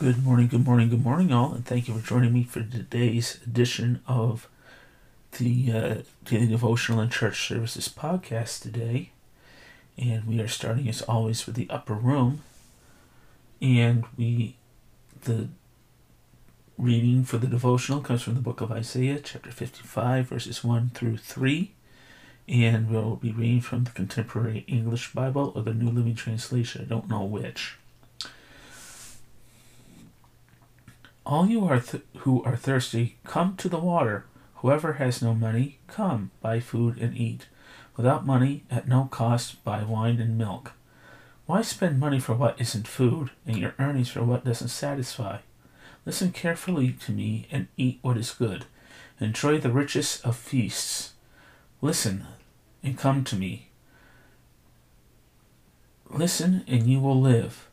Good morning, good morning, good morning, all, and thank you for joining me for today's edition of the uh, Daily Devotional and Church Services podcast today. And we are starting, as always, with the upper room. And we, the reading for the devotional comes from the book of Isaiah, chapter 55, verses 1 through 3. And we'll be reading from the Contemporary English Bible or the New Living Translation. I don't know which. All you are th- who are thirsty, come to the water. Whoever has no money, come, buy food and eat. Without money, at no cost, buy wine and milk. Why spend money for what isn't food, and your earnings for what doesn't satisfy? Listen carefully to me and eat what is good. Enjoy the richest of feasts. Listen and come to me. Listen, and you will live.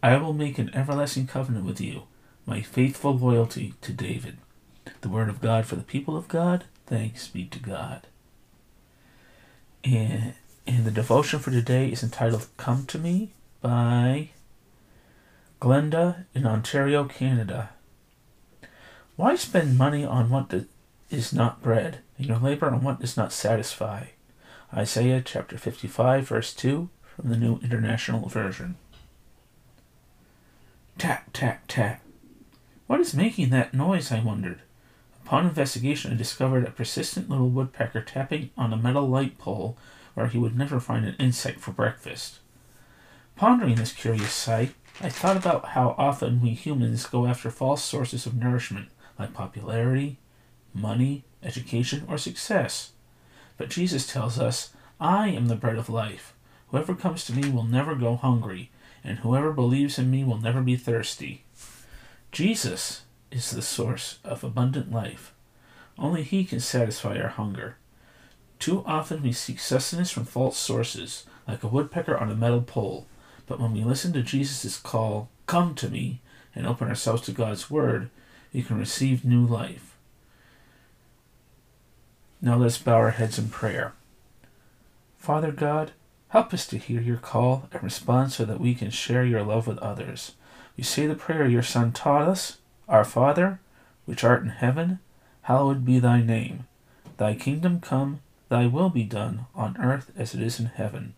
I will make an everlasting covenant with you my faithful loyalty to David. The word of God for the people of God. Thanks be to God. And, and the devotion for today is entitled Come to Me by Glenda in Ontario, Canada. Why spend money on what is not bread, and your labor on what does not satisfy? Isaiah chapter 55, verse 2 from the New International Version. Tap, tap, tap. What is making that noise? I wondered. Upon investigation, I discovered a persistent little woodpecker tapping on a metal light pole where he would never find an insect for breakfast. Pondering this curious sight, I thought about how often we humans go after false sources of nourishment, like popularity, money, education, or success. But Jesus tells us, I am the bread of life. Whoever comes to me will never go hungry, and whoever believes in me will never be thirsty. Jesus is the source of abundant life. Only He can satisfy our hunger. Too often we seek sustenance from false sources, like a woodpecker on a metal pole. But when we listen to Jesus' call, Come to me, and open ourselves to God's Word, we can receive new life. Now let's bow our heads in prayer. Father God, help us to hear your call and respond so that we can share your love with others. You say the prayer your Son taught us Our Father, which art in heaven, hallowed be thy name. Thy kingdom come, thy will be done, on earth as it is in heaven.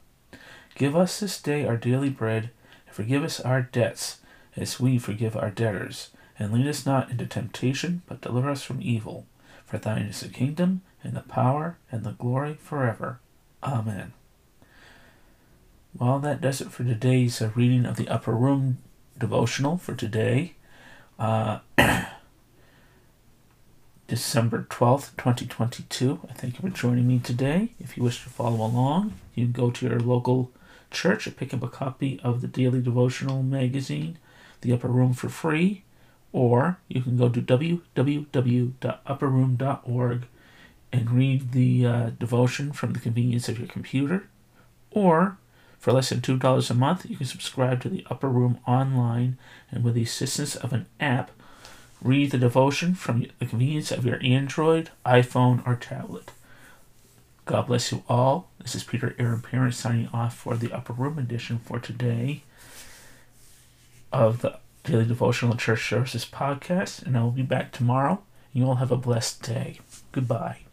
Give us this day our daily bread, and forgive us our debts, as we forgive our debtors. And lead us not into temptation, but deliver us from evil. For thine is the kingdom, and the power, and the glory forever. Amen. Well, that does it for today's uh, reading of the Upper Room devotional for today, uh, December 12th, 2022. I thank you for joining me today. If you wish to follow along, you can go to your local church and pick up a copy of the daily devotional magazine, The Upper Room, for free, or you can go to www.upperroom.org and read the uh, devotion from the convenience of your computer, or for less than $2 a month, you can subscribe to the Upper Room online and with the assistance of an app, read the devotion from the convenience of your Android, iPhone, or tablet. God bless you all. This is Peter Aaron Parent signing off for the Upper Room edition for today of the Daily Devotional Church Services podcast, and I will be back tomorrow. You all have a blessed day. Goodbye.